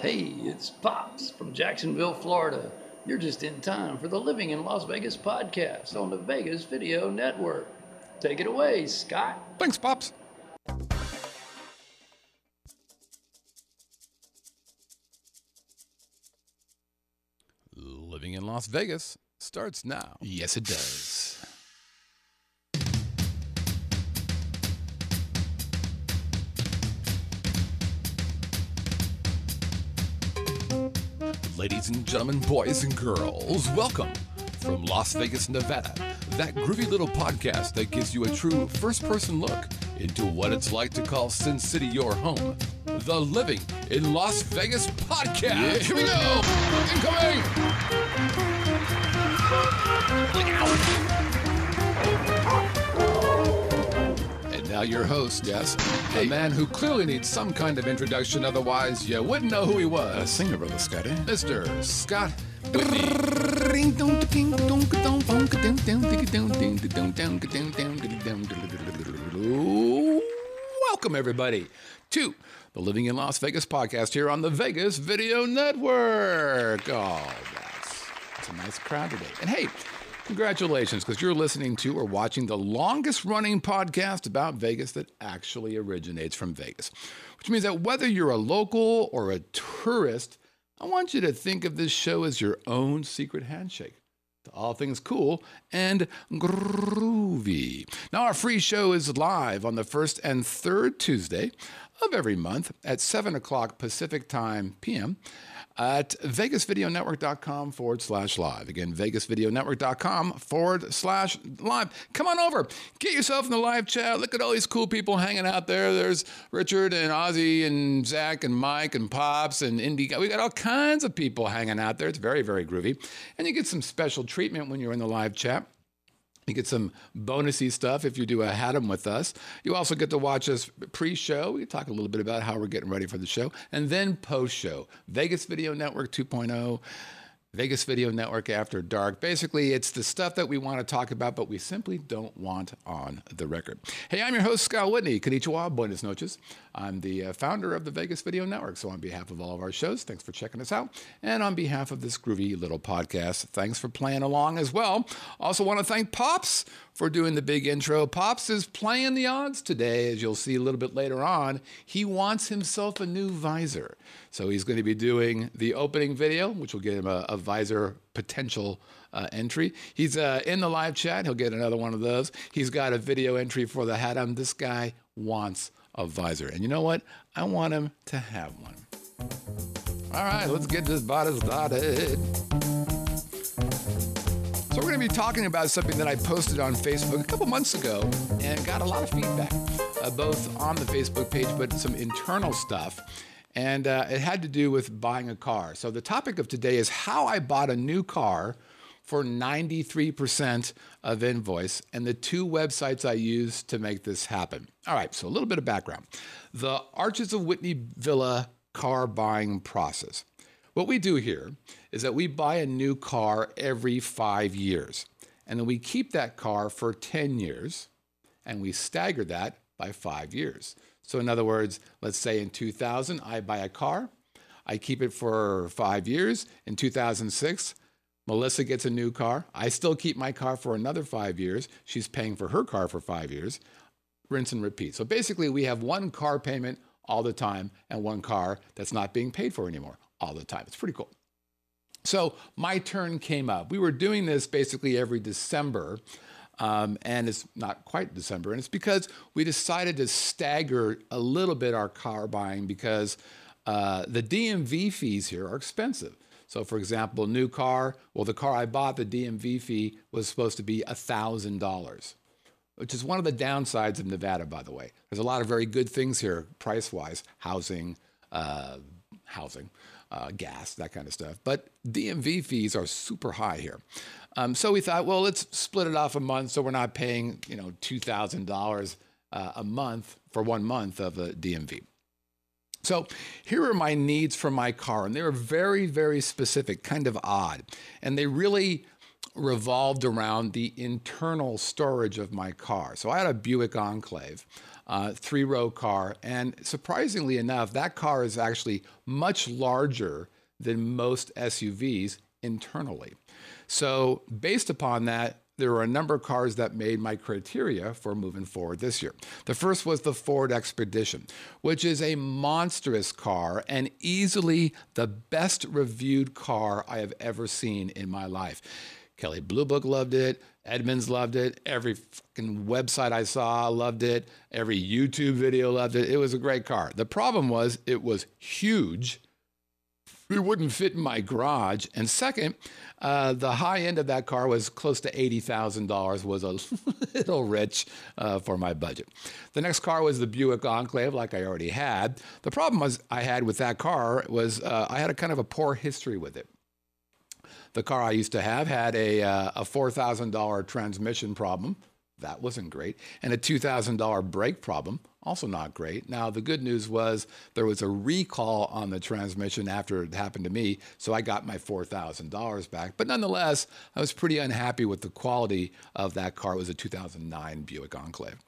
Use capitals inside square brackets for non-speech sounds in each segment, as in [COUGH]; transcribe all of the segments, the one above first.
Hey, it's Pops from Jacksonville, Florida. You're just in time for the Living in Las Vegas podcast on the Vegas Video Network. Take it away, Scott. Thanks, Pops. Living in Las Vegas starts now. Yes, it does. Ladies and gentlemen, boys and girls, welcome from Las Vegas, Nevada. That groovy little podcast that gives you a true first person look into what it's like to call Sin City your home. The Living in Las Vegas podcast. Here we go. Incoming. Now your host, yes, a man who clearly needs some kind of introduction, otherwise you wouldn't know who he was. A singer, brother Scotty. Eh? Mr. Scott Welcome, everybody, to the Living in Las Vegas podcast here on the Vegas Video Network. Oh, that's, that's a nice crowd today. And hey, congratulations, because you're listening to or watching the longest running podcast about Vegas that actually originates from Vegas, which means that whether you're a local or a tourist, I want you to think of this show as your own secret handshake to all things cool and groovy. Now, our free show is live on the first and third Tuesday of every month at 7 o'clock Pacific Time PM at vegasvideonetwork.com forward slash live. Again, vegasvideonetwork.com forward slash live. Come on over. Get yourself in the live chat. Look at all these cool people hanging out there. There's Richard and Ozzy and Zach and Mike and Pops and Indy. We got all kinds of people hanging out there. It's very, very groovy. And you get some special treatment when you're in the live chat. You get some bonusy stuff if you do a Had 'em with us. You also get to watch us pre-show. We talk a little bit about how we're getting ready for the show, and then post-show. Vegas Video Network 2.0. Vegas Video Network After Dark. Basically, it's the stuff that we want to talk about, but we simply don't want on the record. Hey, I'm your host, Scott Whitney. Konnichiwa, buenas noches. I'm the uh, founder of the Vegas Video Network. So, on behalf of all of our shows, thanks for checking us out. And on behalf of this groovy little podcast, thanks for playing along as well. Also, want to thank Pops for doing the big intro. Pops is playing the odds today, as you'll see a little bit later on. He wants himself a new visor. So he's going to be doing the opening video, which will get him a, a visor potential uh, entry. He's uh, in the live chat. He'll get another one of those. He's got a video entry for the hat on. This guy wants a visor. And you know what? I want him to have one. All right, let's get this body started. So we're going to be talking about something that I posted on Facebook a couple months ago and got a lot of feedback, uh, both on the Facebook page, but some internal stuff. And uh, it had to do with buying a car. So the topic of today is how I bought a new car for 93% of invoice and the two websites I used to make this happen. All right, so a little bit of background. The Arches of Whitney Villa car buying process. What we do here is that we buy a new car every five years, and then we keep that car for 10 years, and we stagger that by five years. So, in other words, let's say in 2000, I buy a car, I keep it for five years. In 2006, Melissa gets a new car. I still keep my car for another five years. She's paying for her car for five years. Rinse and repeat. So basically, we have one car payment all the time and one car that's not being paid for anymore all the time. It's pretty cool. So my turn came up. We were doing this basically every December. Um, and it's not quite December. And it's because we decided to stagger a little bit our car buying because uh, the DMV fees here are expensive. So, for example, new car, well, the car I bought, the DMV fee was supposed to be $1,000, which is one of the downsides of Nevada, by the way. There's a lot of very good things here, price wise, housing, uh, housing, uh, gas, that kind of stuff. But DMV fees are super high here. Um, so we thought, well, let's split it off a month so we're not paying, you know, $2,000 uh, a month for one month of a DMV. So here are my needs for my car, and they were very, very specific, kind of odd. And they really revolved around the internal storage of my car. So I had a Buick Enclave, uh, three row car, and surprisingly enough, that car is actually much larger than most SUVs internally. So, based upon that, there were a number of cars that made my criteria for moving forward this year. The first was the Ford Expedition, which is a monstrous car and easily the best reviewed car I have ever seen in my life. Kelley Blue Book loved it. Edmunds loved it. Every fucking website I saw loved it. Every YouTube video loved it. It was a great car. The problem was it was huge it wouldn't fit in my garage. And second, uh, the high end of that car was close to $80,000, was a [LAUGHS] little rich uh, for my budget. The next car was the Buick Enclave, like I already had. The problem was I had with that car was uh, I had a kind of a poor history with it. The car I used to have had a, uh, a $4,000 transmission problem. That wasn't great. And a $2,000 brake problem also not great. Now, the good news was there was a recall on the transmission after it happened to me, so I got my $4,000 back. But nonetheless, I was pretty unhappy with the quality of that car. It was a 2009 Buick Enclave.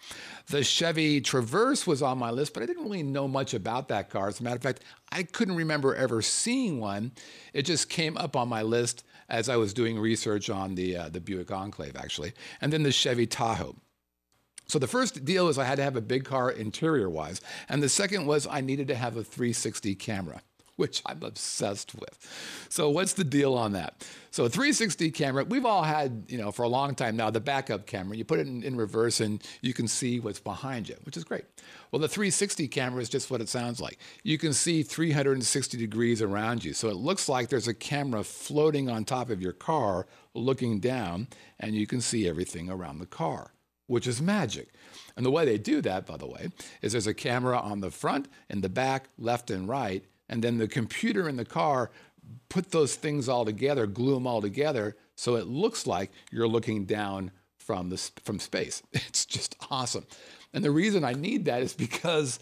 The Chevy Traverse was on my list, but I didn't really know much about that car. As a matter of fact, I couldn't remember ever seeing one. It just came up on my list as I was doing research on the, uh, the Buick Enclave, actually. And then the Chevy Tahoe. So the first deal is I had to have a big car interior wise. And the second was I needed to have a 360 camera, which I'm obsessed with. So what's the deal on that? So a 360 camera, we've all had, you know, for a long time now, the backup camera. You put it in, in reverse and you can see what's behind you, which is great. Well, the 360 camera is just what it sounds like. You can see 360 degrees around you. So it looks like there's a camera floating on top of your car looking down and you can see everything around the car which is magic. And the way they do that, by the way, is there's a camera on the front and the back, left and right, and then the computer in the car put those things all together, glue them all together, so it looks like you're looking down from the from space. [LAUGHS] It's just awesome. And the reason I need that is because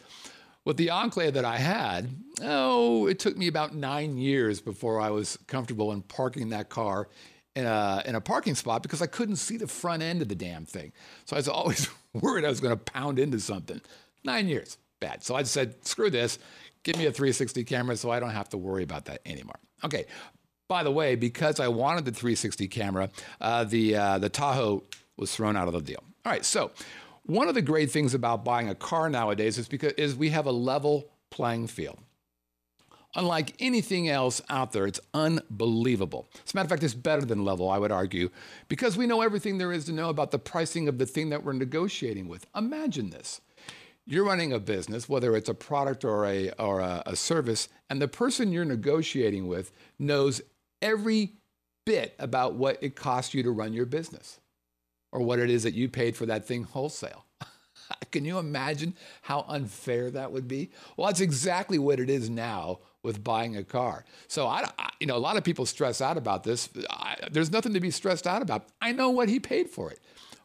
with the enclave that I had, oh, it took me about nine years before I was comfortable in parking that car in a, in a parking spot because I couldn't see the front end of the damn thing. So I was [LAUGHS] always worried I was going to pound into something. Nine years, bad. So I said, screw this, give me a 360 camera so I don't have to worry about that anymore. Okay. By the way, because I wanted the 360 camera, uh, the uh, the Tahoe was thrown out of the deal. All right. So one of the great things about buying a car nowadays is because is we have a level playing field. Unlike anything else out there, it's unbelievable. As a matter of fact, it's better than level, I would argue, because we know everything there is to know about the pricing of the thing that we're negotiating with. Imagine this. You're running a business, whether it's a product or a, or a, a service, and the person you're negotiating with knows every bit about what it costs you to run your business or what it is that you paid for that thing wholesale. [LAUGHS] Can you imagine how unfair that would be? Well, that's exactly what it is now with buying a car. So I, I, you know, a lot of people stress out about this. I, there's nothing to be stressed out about. I know what he paid for it.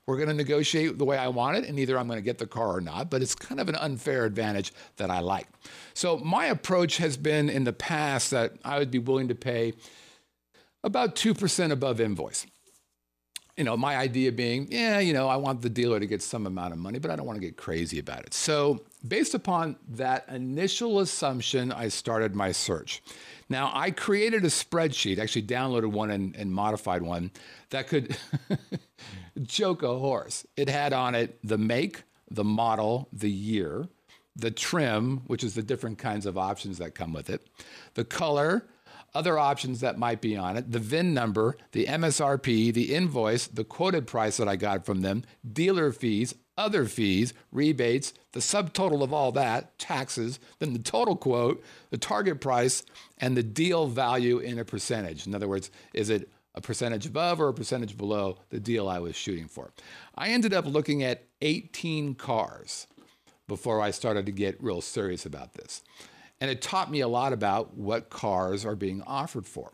We're going to negotiate the way I want it, and either I'm going to get the car or not. But it's kind of an unfair advantage that I like. So my approach has been in the past that I would be willing to pay about two percent above invoice you know, my idea being, yeah, you know, I want the dealer to get some amount of money, but I don't want to get crazy about it. So, based upon that initial assumption, I started my search. Now, I created a spreadsheet, actually downloaded one and, and modified one that could [LAUGHS] joke a horse. It had on it the make, the model, the year, the trim, which is the different kinds of options that come with it, the color, other options that might be on it, the VIN number, the MSRP, the invoice, the quoted price that I got from them, dealer fees, other fees, rebates, the subtotal of all that, taxes, then the total quote, the target price, and the deal value in a percentage. In other words, is it a percentage above or a percentage below the deal I was shooting for? I ended up looking at 18 cars before I started to get real serious about this. And it taught me a lot about what cars are being offered for.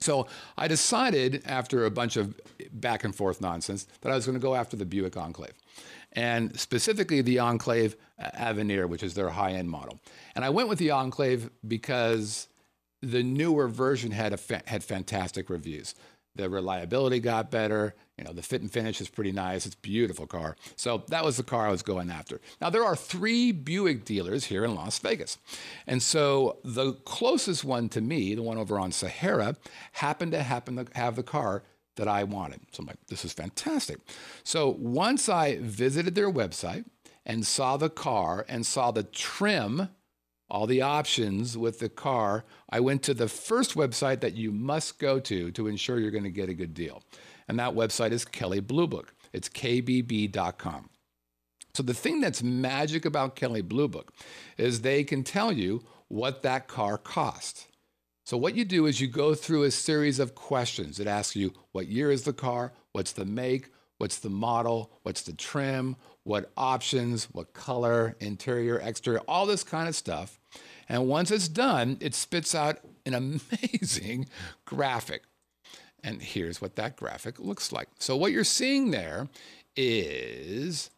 So I decided after a bunch of back and forth nonsense that I was going to go after the Buick Enclave and specifically the Enclave Avenir, which is their high end model. And I went with the Enclave because the newer version had, fa- had fantastic reviews. The reliability got better. You know, the fit and finish is pretty nice. It's a beautiful car. So that was the car I was going after. Now, there are three Buick dealers here in Las Vegas. And so the closest one to me, the one over on Sahara, happened to happen to have the car that I wanted. So I'm like, this is fantastic. So once I visited their website and saw the car and saw the trim, all the options with the car, I went to the first website that you must go to to ensure you're going to get a good deal. And that website is Kelley Blue Book. It's kbb.com. So the thing that's magic about Kelley Blue Book is they can tell you what that car cost. So what you do is you go through a series of questions. It asks you what year is the car, what's the make, what's the model, what's the trim, what options, what color, interior, exterior, all this kind of stuff. And once it's done, it spits out an amazing [LAUGHS] graphic. And here's what that graphic looks like. So, what you're seeing there is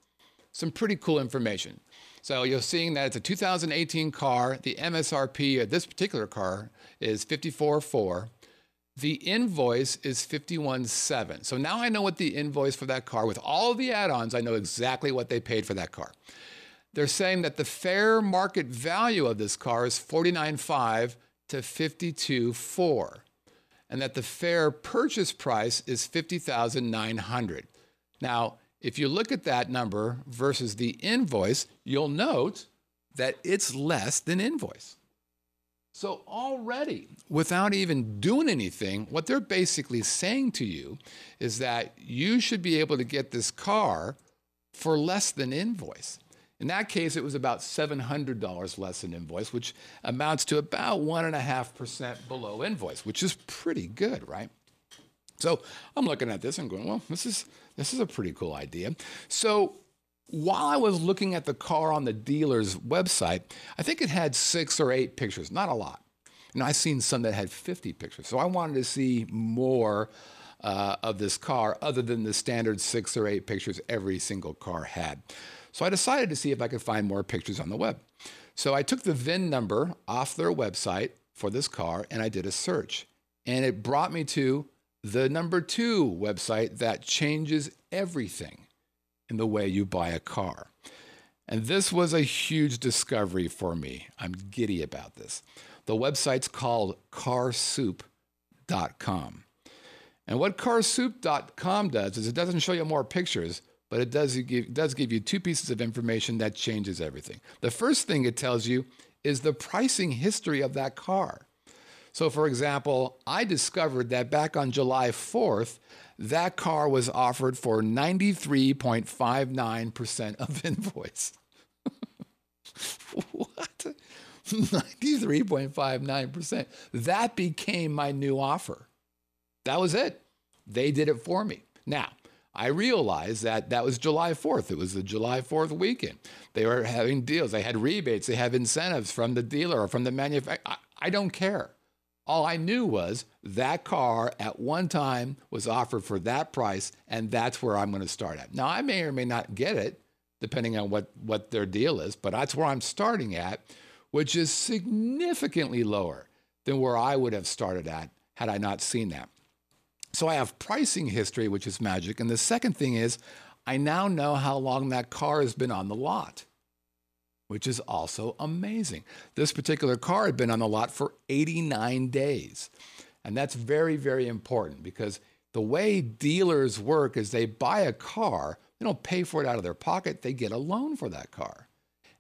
some pretty cool information. So, you're seeing that it's a 2018 car. The MSRP of this particular car is 54.4. The invoice is 51.7. So now I know what the invoice for that car with all the add-ons, I know exactly what they paid for that car. They're saying that the fair market value of this car is 49.5 to 52.4 and that the fair purchase price is 50,900. Now, if you look at that number versus the invoice, you'll note that it's less than invoice. So, already, without even doing anything, what they're basically saying to you is that you should be able to get this car for less than invoice. In that case, it was about $700 less than invoice, which amounts to about 1.5% below invoice, which is pretty good, right? So I'm looking at this and going, well, this is, this is a pretty cool idea. So while I was looking at the car on the dealer's website, I think it had six or eight pictures, not a lot. And I've seen some that had 50 pictures. So I wanted to see more uh, of this car other than the standard six or eight pictures every single car had. So I decided to see if I could find more pictures on the web. So I took the VIN number off their website for this car and I did a search. And it brought me to the number two website that changes everything in the way you buy a car. And this was a huge discovery for me. I'm giddy about this. The website's called carsoup.com. And what carsoup.com does is it doesn't show you more pictures, but it does give, does give you two pieces of information that changes everything. The first thing it tells you is the pricing history of that car. So, for example, I discovered that back on July 4th, that car was offered for 93.59% of invoice. [LAUGHS] what? 93.59%. That became my new offer. That was it. They did it for me. Now, I realized that that was July 4th. It was the July 4th weekend. They were having deals. They had rebates. They have incentives from the dealer or from the manufacturer. I, I don't care. All I knew was that car at one time was offered for that price, and that's where I'm going to start at. Now, I may or may not get it, depending on what, what their deal is, but that's where I'm starting at, which is significantly lower than where I would have started at had I not seen that. So I have pricing history, which is magic. And the second thing is, I now know how long that car has been on the lot which is also amazing. This particular car had been on the lot for 89 days. And that's very, very important because the way dealers work is they buy a car, they don't pay for it out of their pocket, they get a loan for that car.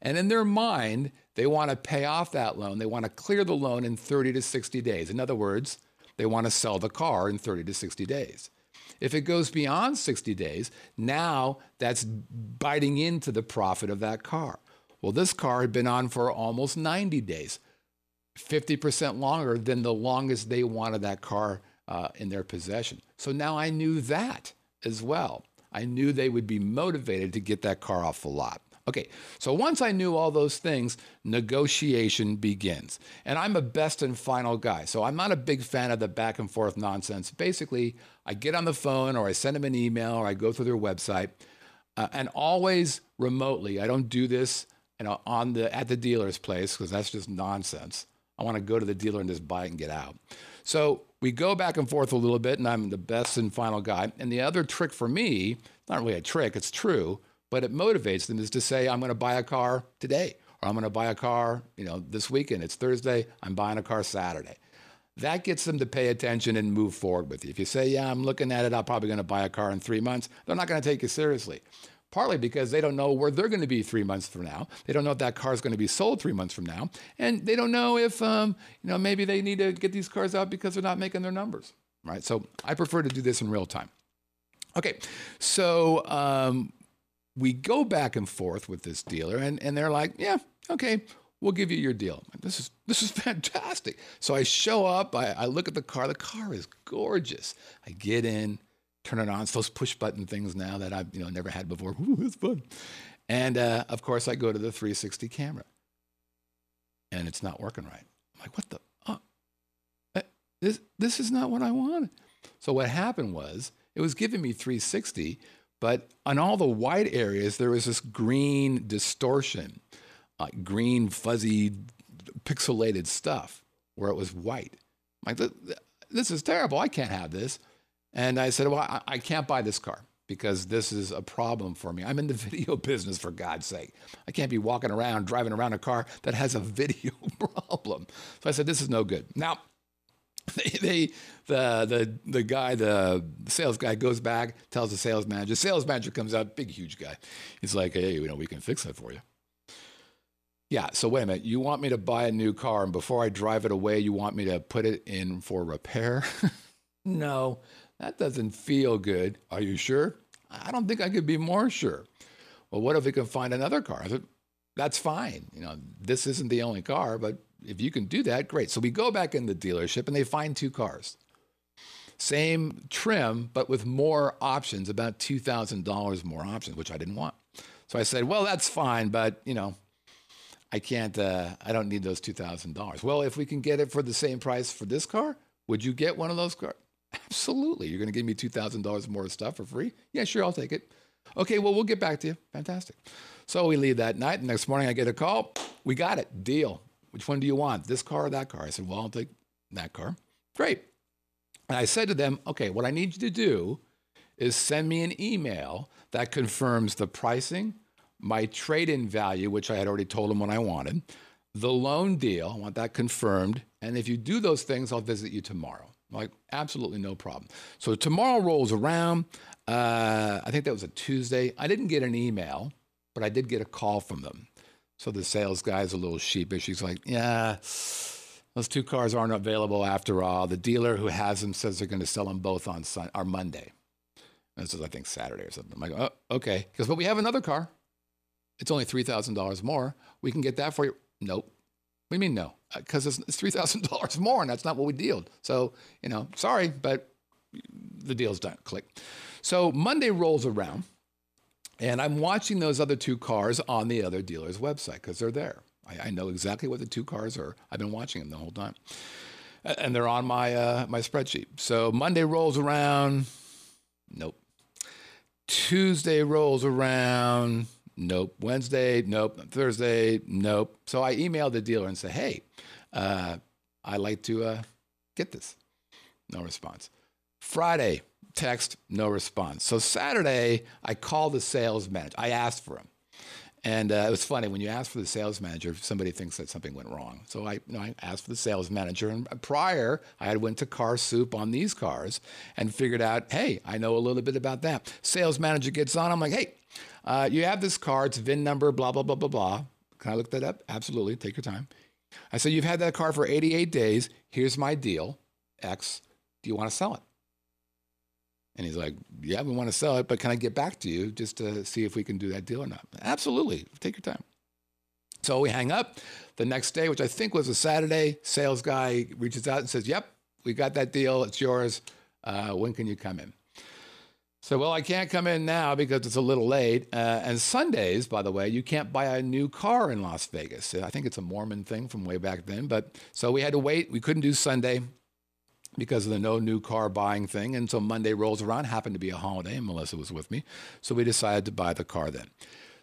And in their mind, they want to pay off that loan. They want to clear the loan in 30 to 60 days. In other words, they want to sell the car in 30 to 60 days. If it goes beyond 60 days, now that's biting into the profit of that car. Well, this car had been on for almost 90 days, 50% longer than the longest they wanted that car uh, in their possession. So now I knew that as well. I knew they would be motivated to get that car off the lot. Okay, so once I knew all those things, negotiation begins. And I'm a best and final guy, so I'm not a big fan of the back and forth nonsense. Basically, I get on the phone or I send them an email or I go through their website, uh, and always remotely. I don't do this you know, on the at the dealer's place because that's just nonsense. I want to go to the dealer and just buy it and get out. So we go back and forth a little bit, and I'm the best and final guy. And the other trick for me, not really a trick, it's true, but it motivates them is to say, I'm going to buy a car today, or I'm going to buy a car, you know, this weekend. It's Thursday. I'm buying a car Saturday. That gets them to pay attention and move forward with you. If you say, Yeah, I'm looking at it, I'm probably going to buy a car in three months, they're not going to take you seriously partly because they don't know where they're going to be three months from now. They don't know if that car is going to be sold three months from now, and they don't know if um, you know maybe they need to get these cars out because they're not making their numbers. Right. So I prefer to do this in real time. Okay, so um, we go back and forth with this dealer, and and they're like, yeah, okay. We'll give you your deal. This is this is [LAUGHS] fantastic. So I show up. I, I look at the car. The car is gorgeous. I get in turn it on. It's those push button things now that I've you know never had before. [LAUGHS] Ooh, it's fun. And uh, of course, I go to the 360 camera, and it's not working right. I'm like, what the? Oh, this this is not what I wanted. So what happened was it was giving me 360, but on all the white areas there was this green distortion, like green fuzzy pixelated stuff where it was white. I'm like this is terrible. I can't have this. And I said, Well, I, I can't buy this car because this is a problem for me. I'm in the [LAUGHS] video business, for God's sake. I can't be walking around, driving around a car that has a [LAUGHS] video problem. So I said, This is no good. Now, [LAUGHS] they, they, the, the, the guy, the sales guy goes back, tells the sales manager. Sales manager comes out, big, huge guy. He's like, Hey, you know, we can fix that for you. Yeah, so wait a minute. You want me to buy a new car, and before I drive it away, you want me to put it in for repair? no, that doesn't feel good. Are you sure? I don't think I could be more sure. Well, what if we can find another car? I said, that's fine. You know, this isn't the only car, but if you can do that, great. So we go back in the dealership and they find two cars. Same trim, but with more options, about $2,000 more options, which I didn't want. So I said, well, that's fine, but you know, I can't, uh, I don't need those $2,000. Well, if we can get it for the same price for this car, would you get one of those cars? Absolutely. You're going to give me $2,000 more stuff for free? Yeah, sure, I'll take it. Okay, well, we'll get back to you. Fantastic. So we leave that night. The next morning, I get a call. We got it. Deal. Which one do you want? This car or that car? I said, well, I'll take that car. Great. And I said to them, okay, what I need you to do is send me an email that confirms the pricing, my trade in value, which I had already told them what I wanted, the loan deal, I want that confirmed. And if you do those things, I'll visit you tomorrow. Like, absolutely no problem. So tomorrow rolls around. Uh, I think that was a Tuesday. I didn't get an email, but I did get a call from them. So the sales guy's a little sheepish. He's like, yeah, those two cars aren't available after all. The dealer who has them says they're going to sell them both on Sun- or Monday. This is, I think, Saturday or something. I'm like, oh, okay. Because, but we have another car. It's only $3,000 more. We can get that for you. Nope. What do you mean no? Because it's, it's three thousand dollars more, and that's not what we dealed. So you know, sorry, but the deal's done. Click. So Monday rolls around, and I'm watching those other two cars on the other dealer's website because they're there. I, I, know exactly what the two cars are. I've been watching them the whole time, and they're on my uh, my spreadsheet. So Monday rolls around. Nope. Tuesday rolls around. Nope. Wednesday, nope. Thursday, nope. So I emailed the dealer and said, hey, uh, I'd like to uh, get this. No response. Friday, text, no response. So Saturday, I called the sales manager. I asked for him. And uh, it was funny when you ask for the sales manager, somebody thinks that something went wrong. So I, you know, I asked for the sales manager. And prior, I had went to Car Soup on these cars and figured out, hey, I know a little bit about that. Sales manager gets on. I'm like, hey, uh, you have this car, it's VIN number, blah, blah, blah, blah, blah. Can I look that up? Absolutely. Take your time. I said, You've had that car for 88 days. Here's my deal X. Do you want to sell it? And he's like, Yeah, we want to sell it, but can I get back to you just to see if we can do that deal or not? Absolutely. Take your time. So we hang up. The next day, which I think was a Saturday, sales guy reaches out and says, Yep, we got that deal. It's yours. Uh, when can you come in? So, well, I can't come in now because it's a little late. Uh, and Sundays, by the way, you can't buy a new car in Las Vegas. I think it's a Mormon thing from way back then. But so we had to wait. We couldn't do Sunday because of the no new car buying thing. And so Monday rolls around, happened to be a holiday, and Melissa was with me. So we decided to buy the car then.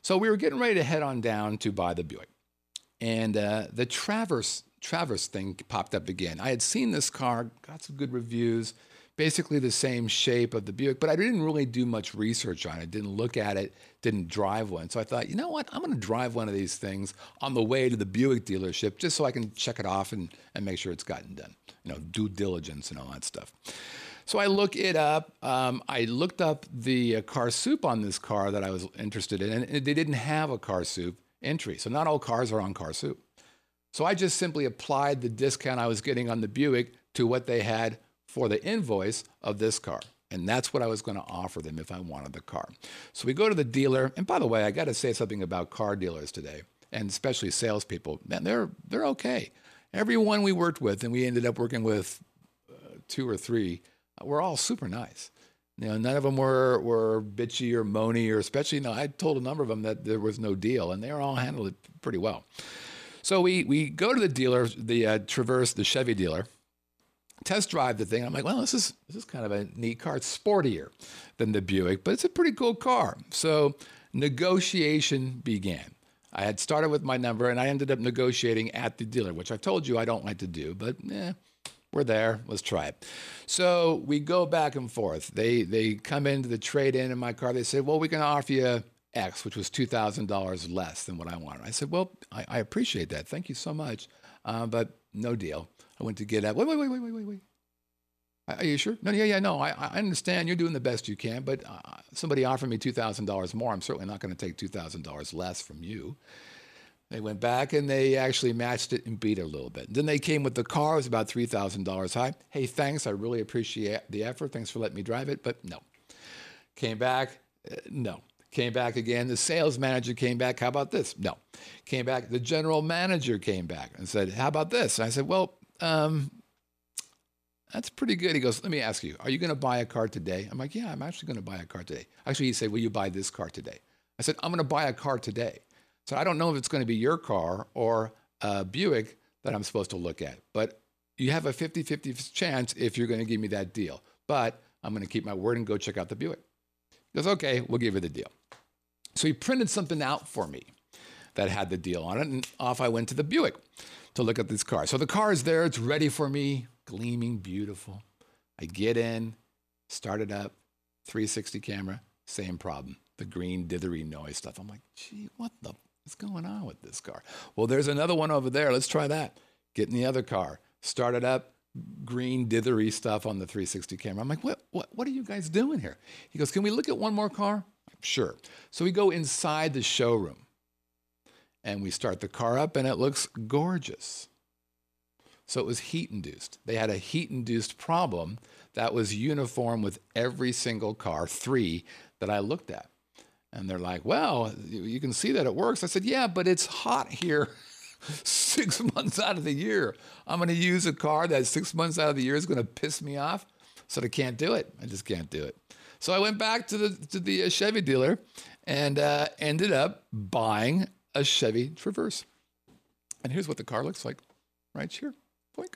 So we were getting ready to head on down to buy the Buick. And uh, the Traverse Traverse thing popped up again. I had seen this car, got some good reviews, basically the same shape of the Buick, but I didn't really do much research on it. Didn't look at it, didn't drive one. So I thought, you know what? I'm going to drive one of these things on the way to the Buick dealership just so I can check it off and, and make sure it's gotten done. You know, due diligence and all that stuff. So I look it up. Um, I looked up the uh, car soup on this car that I was interested in, and they didn't have a car soup entry. So not all cars are on car soup. So I just simply applied the discount I was getting on the Buick to what they had for the invoice of this car. And that's what I was going to offer them if I wanted the car. So we go to the dealer. And by the way, I got to say something about car dealers today, and especially salespeople. Man, they're, they're okay. Everyone we worked with, and we ended up working with uh, two or three, uh, were all super nice. You know, none of them were, were bitchy or moany, or especially, you know, I told a number of them that there was no deal, and they all handled it pretty well. So we we go to the dealer, the uh, Traverse, the Chevy dealer, test drive the thing. I'm like, well, this is this is kind of a neat car. It's sportier than the Buick, but it's a pretty cool car. So negotiation began. I had started with my number, and I ended up negotiating at the dealer, which I've told you I don't like to do, but eh, we're there. Let's try it. So we go back and forth. They they come into the trade in in my car. They say, well, we can offer you X, which was $2,000 less than what I wanted. I said, Well, I, I appreciate that. Thank you so much. Uh, but no deal. I went to get out. Wait, wait, wait, wait, wait, wait, wait. Are you sure? No, yeah, yeah, no. I, I understand you're doing the best you can, but uh, somebody offered me $2,000 more. I'm certainly not going to take $2,000 less from you. They went back and they actually matched it and beat it a little bit. Then they came with the car. It was about $3,000 high. Hey, thanks. I really appreciate the effort. Thanks for letting me drive it. But no. Came back. Uh, no. Came back again. The sales manager came back. How about this? No. Came back. The general manager came back and said, How about this? And I said, Well, um, that's pretty good. He goes, Let me ask you, are you going to buy a car today? I'm like, Yeah, I'm actually going to buy a car today. Actually, he said, Will you buy this car today? I said, I'm going to buy a car today. So I don't know if it's going to be your car or a Buick that I'm supposed to look at, but you have a 50 50 chance if you're going to give me that deal. But I'm going to keep my word and go check out the Buick. He goes, Okay, we'll give you the deal. So he printed something out for me that had the deal on it, and off I went to the Buick to look at this car. So the car is there, it's ready for me, gleaming, beautiful. I get in, start it up, 360 camera, same problem. The green dithery noise stuff. I'm like, gee, what the is going on with this car? Well, there's another one over there. Let's try that. Get in the other car, start it up, green dithery stuff on the 360 camera. I'm like, what, what, what are you guys doing here? He goes, can we look at one more car? Sure. So we go inside the showroom and we start the car up, and it looks gorgeous. So it was heat induced. They had a heat induced problem that was uniform with every single car, three that I looked at. And they're like, well, you can see that it works. I said, yeah, but it's hot here [LAUGHS] six months out of the year. I'm going to use a car that six months out of the year is going to piss me off. So I can't do it. I just can't do it. So I went back to the to the Chevy dealer and uh, ended up buying a Chevy Traverse. And here's what the car looks like, right here. Boink.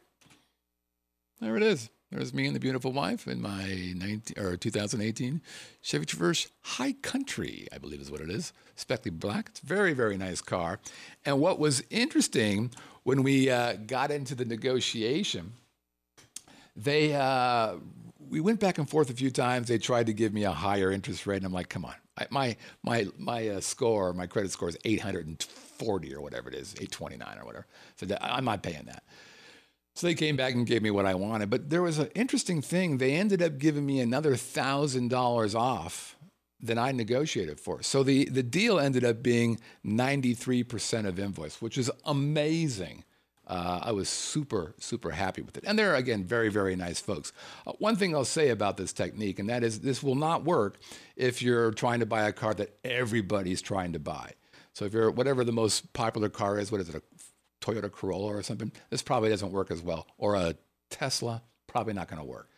There it is. There's me and the beautiful wife in my 19, or 2018 Chevy Traverse High Country, I believe is what it is. Speckly black. It's very, very nice car. And what was interesting when we uh, got into the negotiation, they uh, we went back and forth a few times. They tried to give me a higher interest rate, and I'm like, come on, I, my my my uh, score, my credit score is 840 or whatever it is, 829 or whatever. So that, I'm not paying that. So they came back and gave me what I wanted. But there was an interesting thing. They ended up giving me another thousand dollars off than I negotiated for. So the the deal ended up being 93% of invoice, which is amazing uh, I was super, super happy with it. And they're, again, very, very nice folks. Uh, one thing I'll say about this technique, and that is this will not work if you're trying to buy a car that everybody's trying to buy. So if you're, whatever the most popular car is, what is it, a Toyota Corolla or something, this probably doesn't work as well. Or a Tesla, probably not going to work.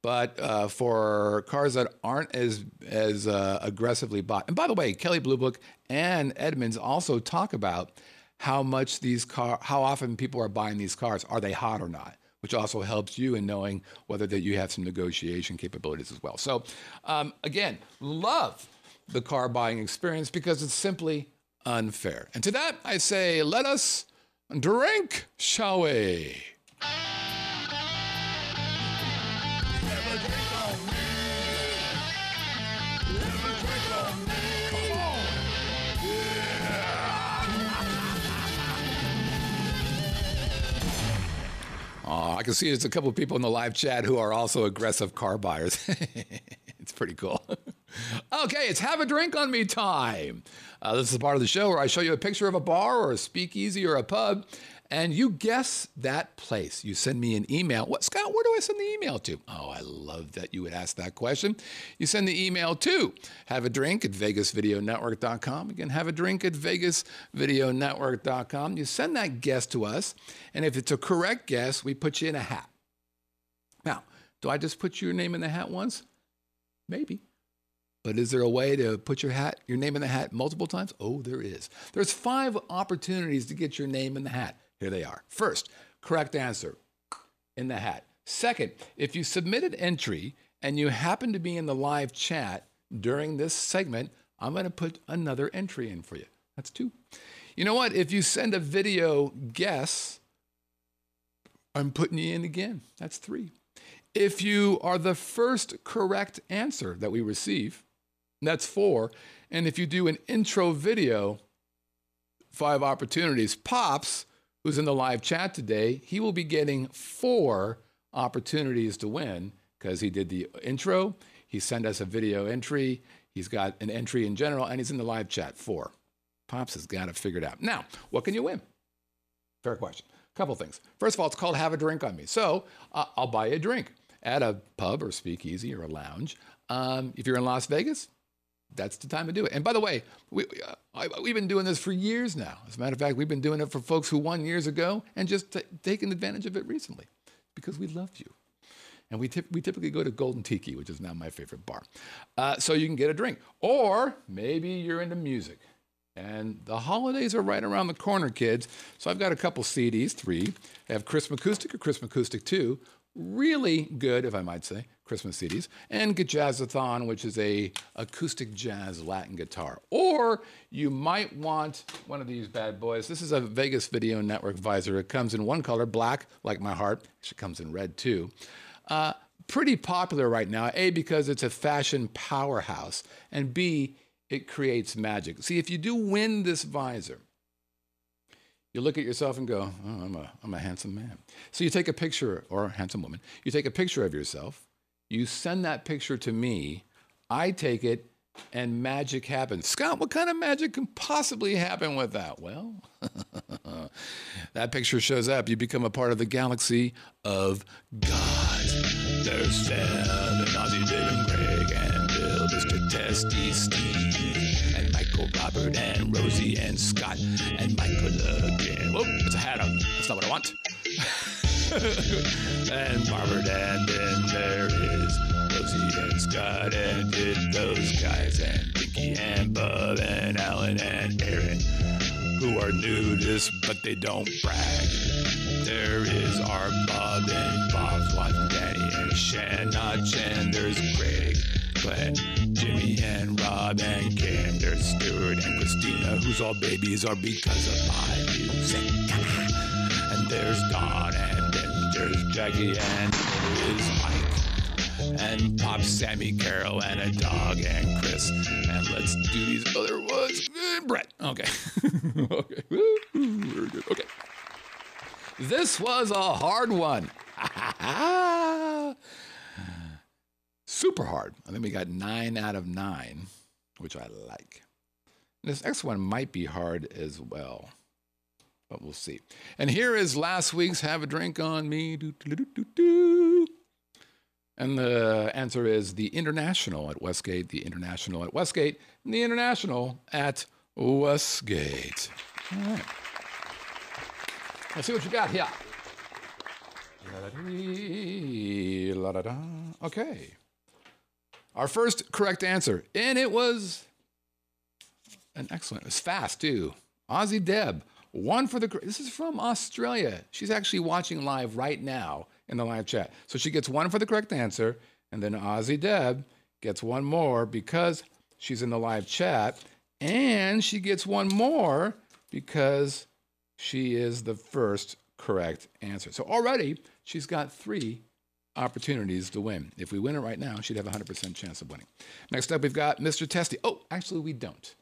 But uh, for cars that aren't as as uh, aggressively bought, and by the way, Kelley Blue Book and Edmunds also talk about how much these car, how often people are buying these cars. Are they hot or not? Which also helps you in knowing whether that you have some negotiation capabilities as well. So, um, again, love the car buying experience because it's simply unfair. And to that, I say, let us drink, shall we? Can see there's a couple of people in the live chat who are also aggressive car buyers. [LAUGHS] it's pretty cool. [LAUGHS] okay, it's have a drink on me time. Uh, this is the part of the show where I show you a picture of a bar or a speakeasy or a pub, and you guess that place. You send me an email. What, Scott, where do I send the email to? Oh, I love that you would ask that question. You send the email to have a drink at vegasvideonetwork.com. Again, have a drink at vegasvideonetwork.com. You send that guess to us, and if it's a correct guess, we put you in a hat. Now, do I just put your name in the hat once? Maybe. But is there a way to put your hat, your name in the hat multiple times? Oh, there is. There's five opportunities to get your name in the hat. Here they are. First, correct answer in the hat. Second, if you submitted entry and you happen to be in the live chat during this segment, I'm going to put another entry in for you. That's two. You know what? If you send a video guess, I'm putting you in again. That's three. If you are the first correct answer that we receive, that's four. And if you do an intro video, five opportunities. Pops, who's in the live chat today, he will be getting four opportunities to win because he did the intro, he sent us a video entry, he's got an entry in general, and he's in the live chat. Four. Pops has got it figured out. Now, what can you win? Fair question. A couple things. First of all, it's called Have a Drink on Me. So uh, I'll buy you a drink at a pub or speakeasy or a lounge. Um, if you're in Las Vegas, that's the time to do it. And by the way, we, uh, we've been doing this for years now. As a matter of fact, we've been doing it for folks who won years ago and just t- taken advantage of it recently because we love you. And we, tip, we typically go to Golden Tiki, which is now my favorite bar. Uh, so you can get a drink. Or maybe you're into music. And the holidays are right around the corner, kids. So I've got a couple CDs, three. I have Christmas Acoustic or Christmas Acoustic 2. Really good, if I might say, Christmas CDs. And Jazzathon, which is a acoustic jazz Latin guitar. Or you might want one of these bad boys. This is a Vegas Video Network visor. It comes in one color, black, like my heart. It comes in red too. Uh, pretty popular right now, A, because it's a fashion powerhouse, and B, it creates magic. See, if you do win this visor, you look at yourself and go, oh, I'm, a, I'm a handsome man. So you take a picture, or a handsome woman, you take a picture of yourself, you send that picture to me, I take it, and magic happens. Scott, what kind of magic can possibly happen with that? Well, [LAUGHS] that picture shows up. You become a part of the galaxy of God. There's seven Ozzy, Dave, and Greg, and Bill, Mr. Testy, Steve, and Robert, and Rosie, and Scott, and Michael again. Whoop, it's a hat. On. That's not what I want. [LAUGHS] and Robert, and then there is Rosie and Scott, and did those guys, and Vicky, and Bub, and Alan, and Aaron, who are this, but they don't brag. There is our Bob, and Bob's wife, and Danny, and Shan, not Chen, there's Greg, Glenn, Jimmy, and Rob, and Cam, there's Stuart, and Christina, whose all babies are because of my music. And there's Don, and then there's Jackie, and there is Mike, and Pop, Sammy, Carol, and a dog, and Chris. And let's do these other ones. Uh, Brett. Okay. [LAUGHS] okay. Very good. Okay. This was a hard one. [LAUGHS] Super hard. I think we got nine out of nine, which I like. This next one might be hard as well, but we'll see. And here is last week's Have a Drink on Me. And the answer is the International at Westgate, the International at Westgate, and the International at Westgate. All right. Let's see what you got here. Okay. Our first correct answer, and it was an excellent. It was fast too. Aussie Deb, one for the. This is from Australia. She's actually watching live right now in the live chat. So she gets one for the correct answer, and then Aussie Deb gets one more because she's in the live chat, and she gets one more because she is the first correct answer. So already she's got three opportunities to win. If we win it right now, she'd have a 100% chance of winning. Next up, we've got Mr. Testy. Oh, actually, we don't.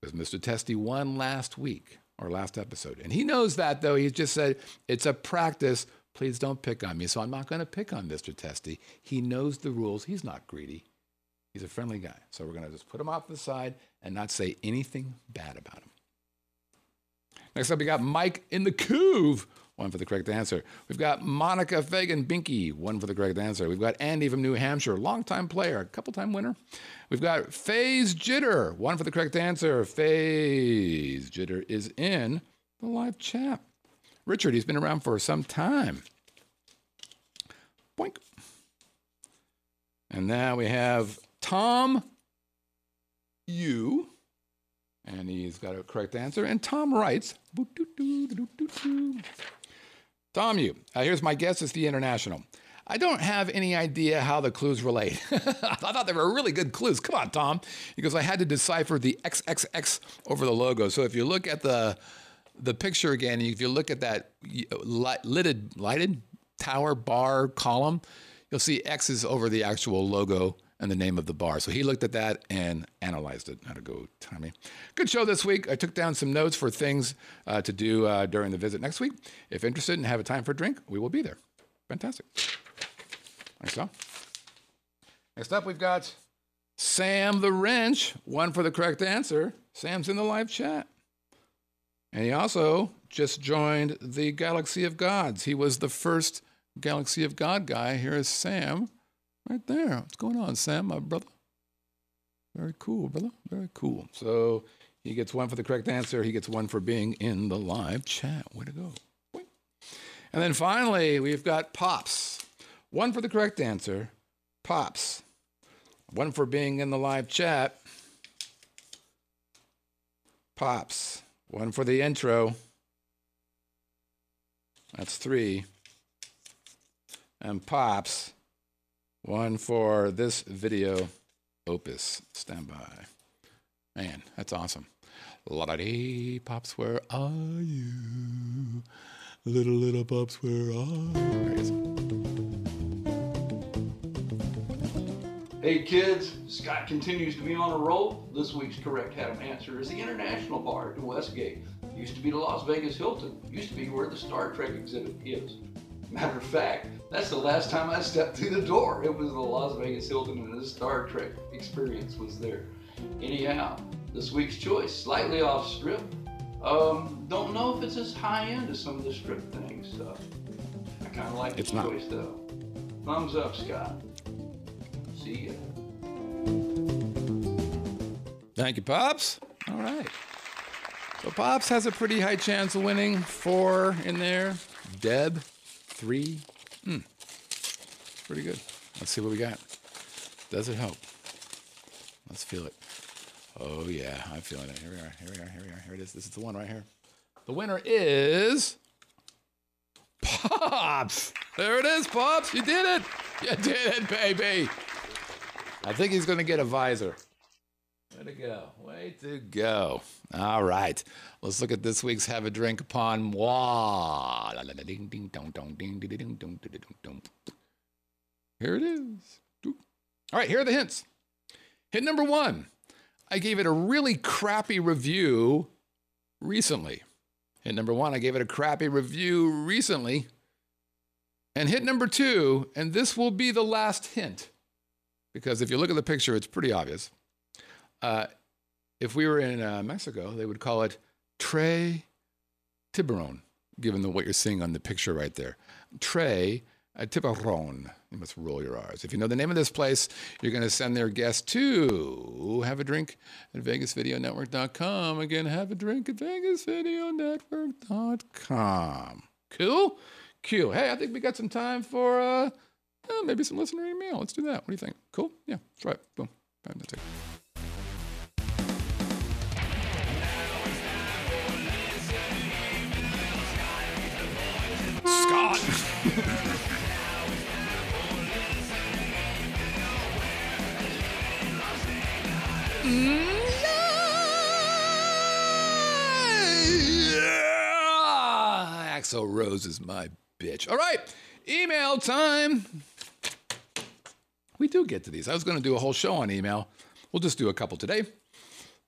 Because Mr. Testy won last week or last episode. And he knows that, though. He just said, it's a practice. Please don't pick on me. So I'm not going to pick on Mr. Testy. He knows the rules. He's not greedy. He's a friendly guy. So we're going to just put him off the side and not say anything bad about him. Next up, we got Mike in the Coove, one for the correct answer. We've got Monica Fagan Binky, one for the correct answer. We've got Andy from New Hampshire, longtime player, a couple time winner. We've got FaZe Jitter, one for the correct answer. FaZe Jitter is in the live chat. Richard, he's been around for some time. Boink. And now we have Tom You, and he's got a correct answer. And Tom writes, Tom Tom you. Uh, here's my guess. It's the international. I don't have any idea how the clues relate. [LAUGHS] I thought they were really good clues. Come on, Tom. Because I had to decipher the XXX over the logo. So if you look at the the picture again, if you look at that lighted lighted tower bar column, you'll see X's over the actual logo and the name of the bar. So he looked at that and analyzed it. How to go, Tommy. Good show this week. I took down some notes for things uh, to do uh, during the visit next week. If interested and have a time for a drink, we will be there. Fantastic. Next up. Next up, we've got Sam the Wrench, one for the correct answer. Sam's in the live chat. And he also just joined the Galaxy of Gods. He was the first Galaxy of God guy. Here is Sam right there. What's going on, Sam, my brother? Very cool, brother. Very cool. So he gets one for the correct answer. He gets one for being in the live chat. Way to go. And then finally, we've got Pops. One for the correct answer. Pops. One for being in the live chat. Pops. One for the intro. That's three. And Pops. One for this video opus. Stand by. Man, that's awesome. La da dee, pops, where are you? Little, little pops, where are you? Hey kids, Scott continues to be on a roll. This week's correct Adam answer is the International Bar in Westgate. Used to be the Las Vegas Hilton. Used to be where the Star Trek exhibit is. Matter of fact, that's the last time I stepped through the door. It was the Las Vegas Hilton and the Star Trek experience was there. Anyhow, this week's choice, slightly off strip. Um, don't know if it's as high end as some of the strip things. So I kind of like it's the choice though. Thumbs up, Scott. See ya. Thank you, Pops. All right. So Pops has a pretty high chance of winning. Four in there. Deb, three. Hmm. Pretty good. Let's see what we got. Does it help? Let's feel it. Oh yeah, I'm feeling it. Here we are. Here we are. Here we are. Here it is. This is the one right here. The winner is Pops. There it is, Pops. You did it. You did it, baby. I think he's to get a visor. Way to go. Way to go. All right. Let's look at this week's Have a Drink Upon Moi. Here it is. All right, here are the hints. Hint number one I gave it a really crappy review recently. Hint number one, I gave it a crappy review recently. And hint number two, and this will be the last hint because if you look at the picture, it's pretty obvious. If we were in uh, Mexico, they would call it Tre Tiburon, given the, what you're seeing on the picture right there. Tre uh, Tiburon. You must roll your R's. If you know the name of this place, you're going to send their guest to have a drink at VegasVideoNetwork.com. Again, have a drink at VegasVideoNetwork.com. Cool? Cool. Hey, I think we got some time for uh, uh, maybe some listener email. Let's do that. What do you think? Cool? Yeah, that's right. Boom. Right, So Rose is my bitch. All right, email time. We do get to these. I was going to do a whole show on email. We'll just do a couple today.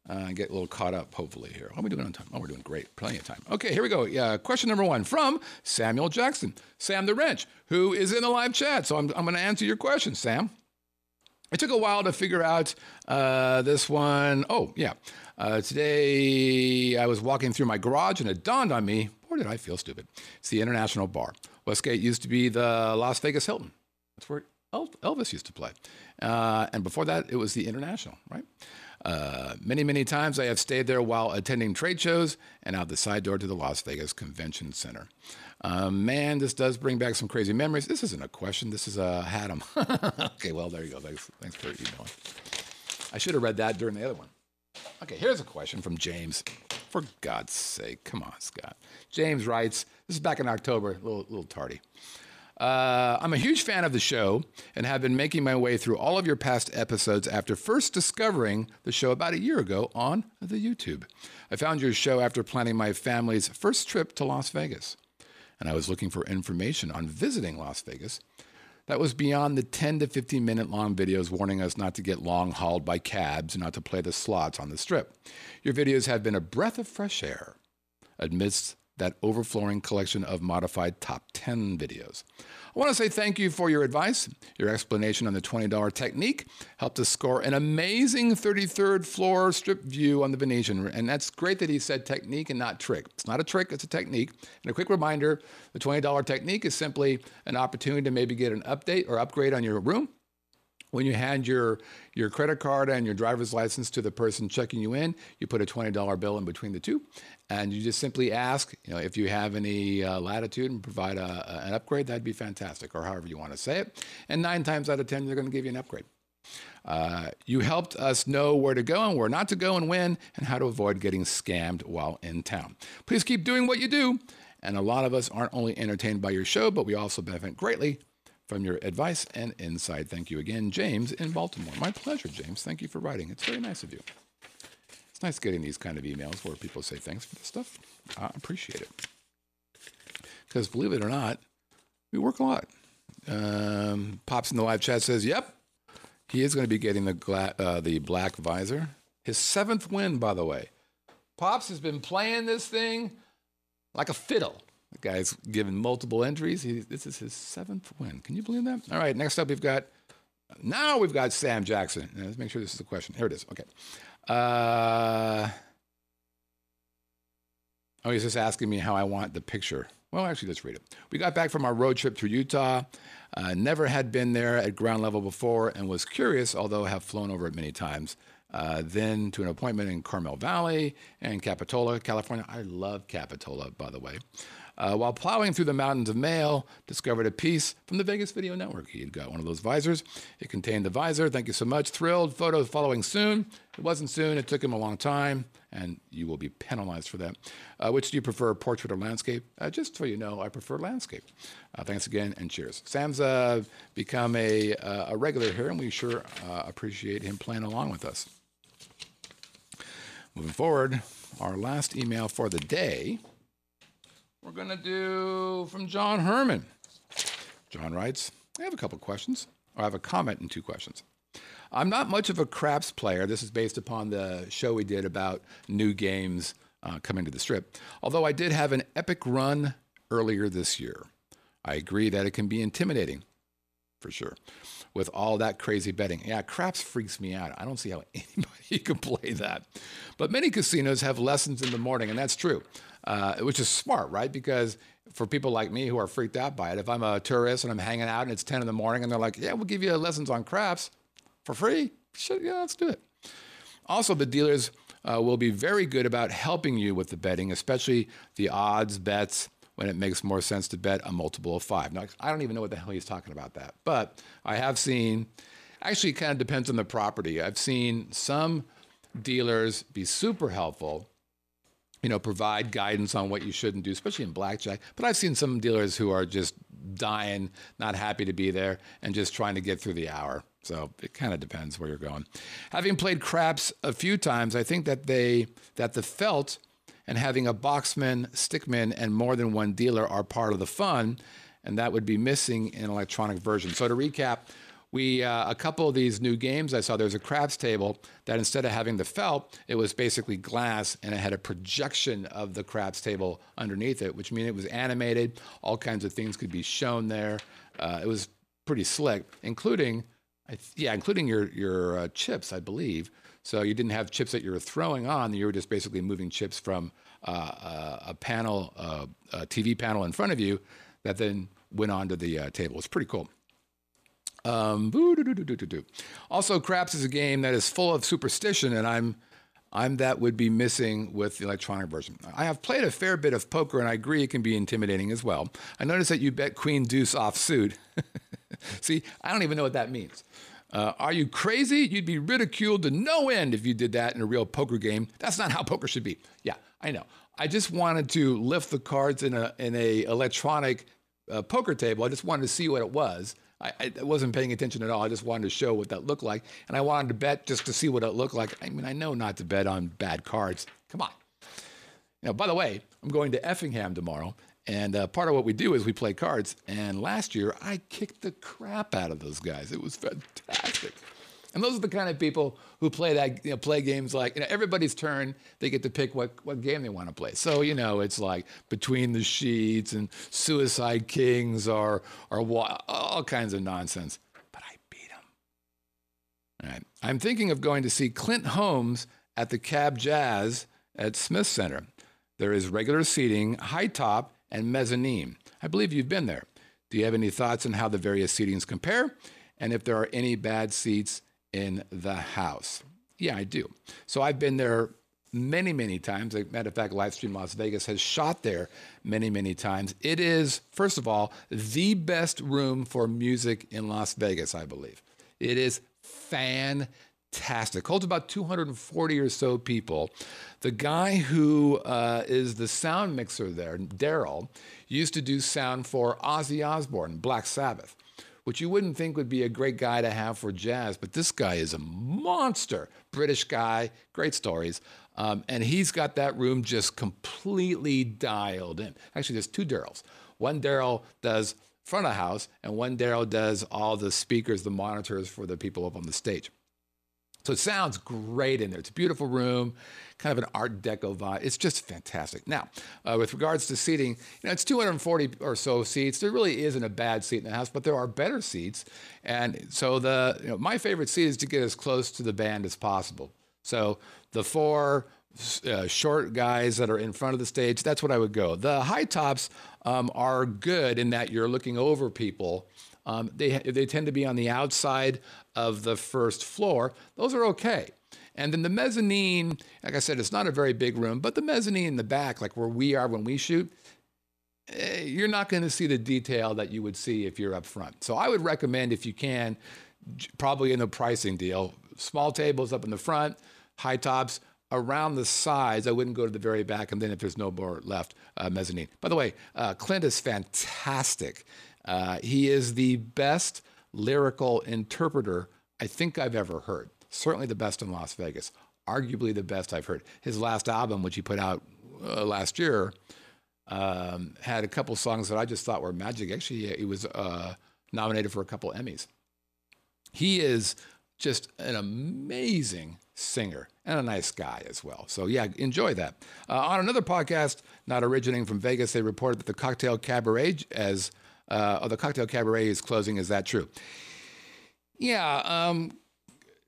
Uh, get a little caught up, hopefully, here. How are we doing on time? Oh, we're doing great. Plenty of time. Okay, here we go. Yeah, question number one from Samuel Jackson, Sam the Wrench, who is in the live chat. So I'm, I'm going to answer your question, Sam. It took a while to figure out uh, this one. Oh, yeah. Uh, today I was walking through my garage and it dawned on me, boy, did I feel stupid. It's the International Bar. Westgate used to be the Las Vegas Hilton. That's where Elvis used to play. Uh, and before that, it was the International, right? Uh, many, many times I have stayed there while attending trade shows and out the side door to the Las Vegas Convention Center. Um, man, this does bring back some crazy memories. This isn't a question. This is a Haddam. [LAUGHS] okay, well, there you go. Thanks, thanks for emailing. I should have read that during the other one. Okay, here's a question from James. For God's sake, come on, Scott. James writes, this is back in October, a little, little tardy. Uh, I'm a huge fan of the show and have been making my way through all of your past episodes after first discovering the show about a year ago on the YouTube. I found your show after planning my family's first trip to Las Vegas, and I was looking for information on visiting Las Vegas. That was beyond the 10 to 15 minute long videos warning us not to get long hauled by cabs and not to play the slots on the strip. Your videos have been a breath of fresh air amidst that overflowing collection of modified top 10 videos. I want to say thank you for your advice. Your explanation on the $20 technique helped us score an amazing 33rd floor strip view on the Venetian. And that's great that he said technique and not trick. It's not a trick, it's a technique. And a quick reminder the $20 technique is simply an opportunity to maybe get an update or upgrade on your room when you hand your, your credit card and your driver's license to the person checking you in, you put a $20 bill in between the two, and you just simply ask, you know, if you have any uh, latitude and provide a, a, an upgrade, that'd be fantastic, or however you want to say it. And nine times out of 10, they're going to give you an upgrade. Uh, you helped us know where to go and where not to go and when, and how to avoid getting scammed while in town. Please keep doing what you do. And a lot of us aren't only entertained by your show, but we also benefit greatly from your advice and insight. Thank you again, James in Baltimore. My pleasure, James. Thank you for writing. It's very nice of you. It's nice getting these kind of emails where people say thanks for the stuff. I appreciate it. Because believe it or not, we work a lot. Um, Pops in the live chat says, "Yep, he is going to be getting the gla- uh, the black visor. His seventh win, by the way. Pops has been playing this thing like a fiddle. The guy's given multiple entries. He, this is his seventh win. Can you believe that? All right, next up we've got, now we've got Sam Jackson. Now, let's make sure this is the question. Here it is. Okay. Uh, oh, he's just asking me how I want the picture. Well, actually, let's read it. We got back from our road trip through Utah. Uh, never had been there at ground level before and was curious, although have flown over it many times. Uh, then to an appointment in Carmel Valley and Capitola, California. I love Capitola, by the way. Uh, while plowing through the mountains of mail, discovered a piece from the Vegas Video Network. He had got one of those visors. It contained the visor. Thank you so much. Thrilled. Photos following soon. It wasn't soon. It took him a long time, and you will be penalized for that. Uh, which do you prefer, portrait or landscape? Uh, just so you know, I prefer landscape. Uh, thanks again, and cheers. Sam's uh, become a, uh, a regular here, and we sure appreciate him playing along with us. Moving forward, our last email for the day we're going to do from John Herman. John writes I have a couple questions. I have a comment and two questions. I'm not much of a craps player. This is based upon the show we did about new games uh, coming to the strip. Although I did have an epic run earlier this year. I agree that it can be intimidating, for sure, with all that crazy betting. Yeah, craps freaks me out. I don't see how [LAUGHS] anybody can play that. But many casinos have lessons in the morning, and that's true uh, which is smart, right? Because for people like me who are freaked out by it, if I'm a tourist and I'm hanging out and it's 10 in the morning and they're like, yeah, we'll give you lessons on craps for free, Shit, yeah, let's do it. Also, the dealers uh, will be very good about helping you with the betting, especially the odds bets when it makes more sense to bet a multiple of five. Now, I don't even know what the hell he's talking about that, but I have seen, actually, it kind of depends on the property. I've seen some dealers be super helpful you know, provide guidance on what you shouldn't do, especially in blackjack. But I've seen some dealers who are just dying, not happy to be there, and just trying to get through the hour. So it kind of depends where you're going. Having played craps a few times, I think that they that the felt and having a boxman, stickman, and more than one dealer are part of the fun, and that would be missing in electronic version. So to recap, we uh, a couple of these new games I saw. There's a craps table that instead of having the felt, it was basically glass, and it had a projection of the craps table underneath it, which means it was animated. All kinds of things could be shown there. Uh, it was pretty slick, including, yeah, including your your uh, chips, I believe. So you didn't have chips that you were throwing on; you were just basically moving chips from uh, uh, a panel, uh, a TV panel in front of you, that then went onto the uh, table. It's pretty cool. Um, also, craps is a game that is full of superstition, and I'm I'm that would be missing with the electronic version. I have played a fair bit of poker, and I agree it can be intimidating as well. I noticed that you bet Queen Deuce off suit. [LAUGHS] See, I don't even know what that means. Uh, are you crazy? You'd be ridiculed to no end if you did that in a real poker game. That's not how poker should be. Yeah, I know. I just wanted to lift the cards in a in a electronic uh, poker table. I just wanted to see what it was. I, I, wasn't paying attention at all. I just wanted to show what that looked like, and I wanted to bet just to see what it looked like. I mean, I know not to bet on bad cards. Come on. Now, by the way, I'm going to Effingham tomorrow, and uh, part of what we do is we play cards. And last year, I kicked the crap out of those guys. It was fantastic. And those are the kind of people who play that you know, play games like you know everybody's turn. They get to pick what, what game they want to play. So you know it's like Between the Sheets and Suicide Kings or or all kinds of nonsense. But I beat them. All right. I'm thinking of going to see Clint Holmes at the Cab Jazz at Smith Center. There is regular seating, high top, and mezzanine. I believe you've been there. Do you have any thoughts on how the various seatings compare? And if there are any bad seats in the house. Yeah, I do. So I've been there many, many times. As a matter of fact, Livestream Las Vegas has shot there many, many times. It is, first of all, the best room for music in Las Vegas, I believe. It is fantastic. Holds about 240 or so people. The guy who uh, is the sound mixer there, Daryl, used to do sound for Ozzy Osbourne, Black Sabbath which you wouldn't think would be a great guy to have for jazz, but this guy is a monster. British guy, great stories. Um, and he's got that room just completely dialed in. Actually, there's two Daryls. One Daryl does front of house, and one Daryl does all the speakers, the monitors for the people up on the stage. So it sounds great in there. It's a beautiful room kind of an Art Deco vibe. It's just fantastic. Now, uh, with regards to seating, you know, it's 240 or so seats. There really isn't a bad seat in the house, but there are better seats. And so the you know, my favorite seat is to get as close to the band as possible. So the four uh, short guys that are in front of the stage, that's what I would go. The high tops um, are good in that you're looking over people. Um, they, they tend to be on the outside of the first floor. Those are okay. And then the mezzanine, like I said, it's not a very big room, but the mezzanine in the back, like where we are when we shoot, eh, you're not going to see the detail that you would see if you're up front. So I would recommend, if you can, probably in the pricing deal, small tables up in the front, high tops around the sides. I wouldn't go to the very back, and then if there's no more left, uh, mezzanine. By the way, uh, Clint is fantastic. Uh, he is the best lyrical interpreter I think I've ever heard certainly the best in Las Vegas, arguably the best I've heard. His last album, which he put out uh, last year, um, had a couple songs that I just thought were magic. Actually, he was uh, nominated for a couple Emmys. He is just an amazing singer and a nice guy as well. So, yeah, enjoy that. Uh, on another podcast, not originating from Vegas, they reported that the Cocktail Cabaret, as uh, oh, the Cocktail Cabaret is closing. Is that true? Yeah, um,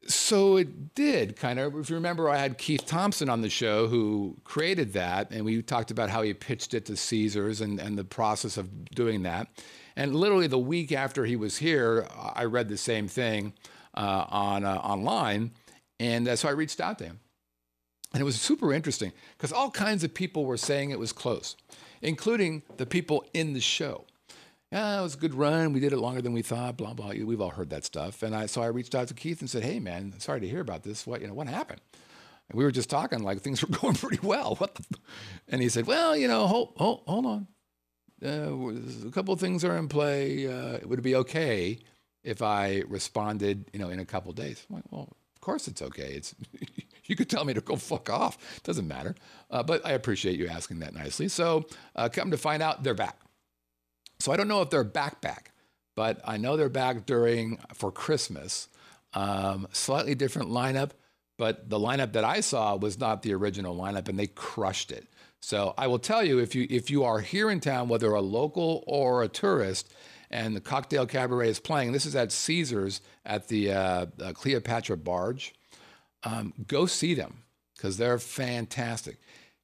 so it did kind of. If you remember, I had Keith Thompson on the show who created that, and we talked about how he pitched it to Caesars and, and the process of doing that. And literally the week after he was here, I read the same thing uh, on uh, online, and uh, so I reached out to him, and it was super interesting because all kinds of people were saying it was close, including the people in the show yeah, it was a good run. We did it longer than we thought. Blah blah. We've all heard that stuff. And I so I reached out to Keith and said, Hey man, sorry to hear about this. What you know what happened? And we were just talking like things [LAUGHS] were going pretty well. What? The? And he said, Well, you know, hold hold, hold on. Uh, a couple of things are in play. Uh, would it be okay if I responded, you know, in a couple days? Like, well, Of course it's okay. It's [LAUGHS] you could tell me to go fuck off. It doesn't matter. Uh, but I appreciate you asking that nicely. So uh, come to find out, they're back. So I don't know if they're back back, but I know they're back during for Christmas. Um, slightly different lineup, but the lineup that I saw was not the original lineup, and they crushed it. So I will tell you if you if you are here in town, whether a local or a tourist, and the cocktail cabaret is playing, this is at Caesars at the uh, uh, Cleopatra Barge. Um, go see them because they're fantastic,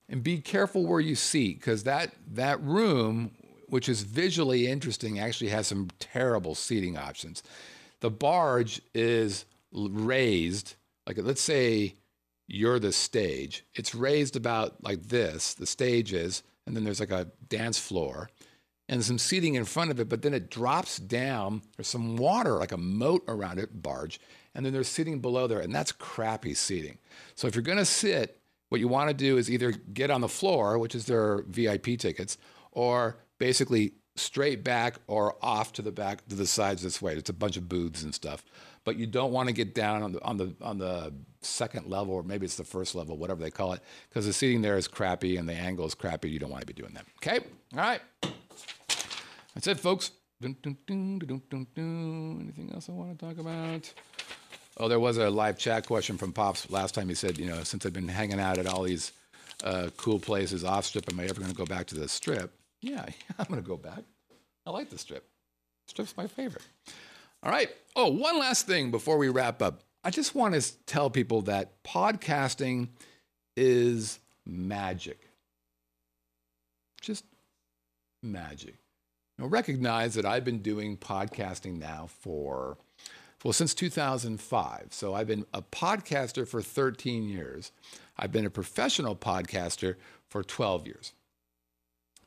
and be careful where you seat because that that room, which is visually interesting, actually has some terrible seating options. The barge is raised, like let's say you're the stage. It's raised about like this, the stage is, and then there's like a dance floor and some seating in front of it, but then it drops down. There's some water, like a moat around it, barge, and then there's seating below there, and that's crappy seating. So if you're gonna sit, what you wanna do is either get on the floor, which is their VIP tickets, or basically straight back or off to the back to the sides this way. It's a bunch of booths and stuff but you don't want to get down on the on the on the second level or maybe it's the first level, whatever they call it, because the seating there is crappy and the angle is crappy. You don't want to be doing that. Okay, all right. That's it, folks. Anything else I want to talk about? Oh, there was a live chat question from Pops last time. He said, you know, since I've been hanging out at all these uh, cool places off strip, am I ever going to go back to the strip? [LAUGHS] Yeah, I'm going to go back. I like the strip. Strip's my favorite. All right. Oh, one last thing before we wrap up. I just want to tell people that podcasting is magic. Just magic. Now, recognize that I've been doing podcasting now for, well, since 2005. So I've been a podcaster for 13 years. I've been a professional podcaster for 12 years.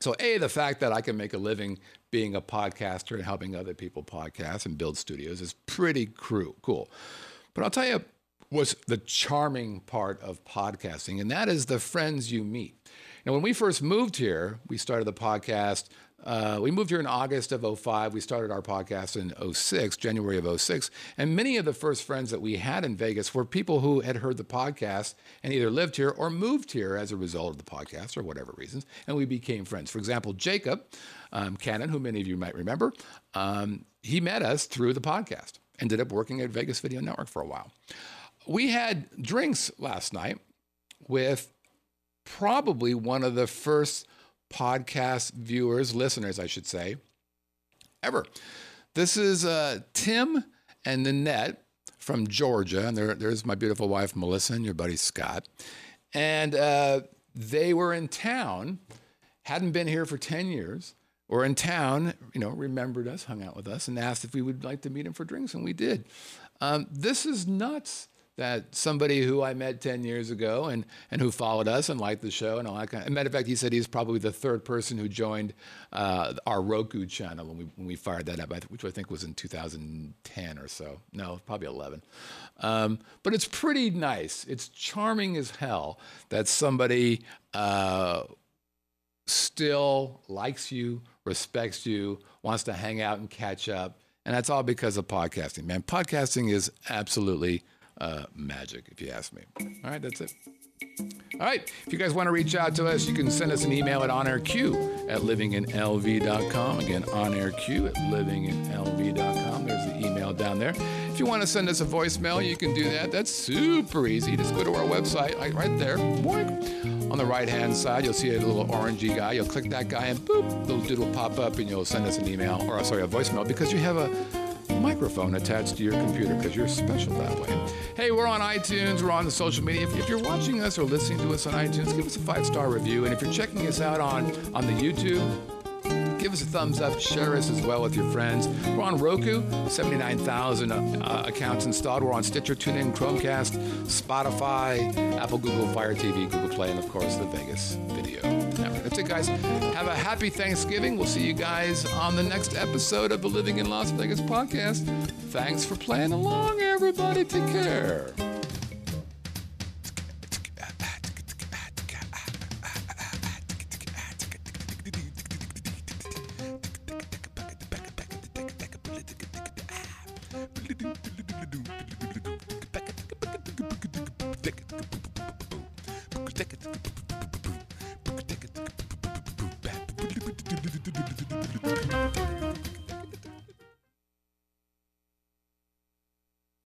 So, A, the fact that I can make a living being a podcaster and helping other people podcast and build studios is pretty cool. But I'll tell you what's the charming part of podcasting, and that is the friends you meet. And when we first moved here, we started the podcast uh, we moved here in August of 05. We started our podcast in 06, January of 06. And many of the first friends that we had in Vegas were people who had heard the podcast and either lived here or moved here as a result of the podcast or whatever reasons. And we became friends. For example, Jacob um, Cannon, who many of you might remember, um, he met us through the podcast, ended up working at Vegas Video Network for a while. We had drinks last night with probably one of the first podcast viewers, listeners, I should say, ever. This is uh, Tim and Nanette from Georgia. And there, there's my beautiful wife, Melissa, and your buddy Scott. And uh, they were in town, hadn't been here for 10 years, were in town, you know, remembered us, hung out with us, and asked if we would like to meet him for drinks, and we did. Um, this is nuts that somebody who I met 10 years ago and, and who followed us and liked the show and all that kind of, matter of fact, he said he's probably the third person who joined uh, our Roku channel when we, when we fired that up, which I think was in 2010 or so. No, probably 11. Um, but it's pretty nice. It's charming as hell that somebody uh, still likes you, respects you, wants to hang out and catch up. And that's all because of podcasting, man. Podcasting is absolutely uh, magic, if you ask me. All right, that's it. All right, if you guys want to reach out to us, you can send us an email at onairq at livinginlv.com. Again, onairq at livinginlv.com. There's the email down there. If you want to send us a voicemail, you can do that. That's super easy. Just go to our website right there. On the right hand side, you'll see a little orangey guy. You'll click that guy, and boop, little dude will pop up, and you'll send us an email, or sorry, a voicemail, because you have a microphone attached to your computer because you're special that way. Hey, we're on iTunes, we're on the social media. If, if, you're watching us or listening to us on iTunes, give us a five star review. And if you're checking us out on, on the YouTube, give us a thumbs up, share us as well with your friends. We're on Roku, 79,000 uh, accounts installed. We're on Stitcher, TuneIn, Chromecast, Spotify, Apple, Google, Fire TV, Google Play, and of course the Vegas Video Network. That's it, guys. Have a happy Thanksgiving. We'll see you guys on the next episode of the Living in Las Vegas podcast. Thanks for playing along, everybody. Take care.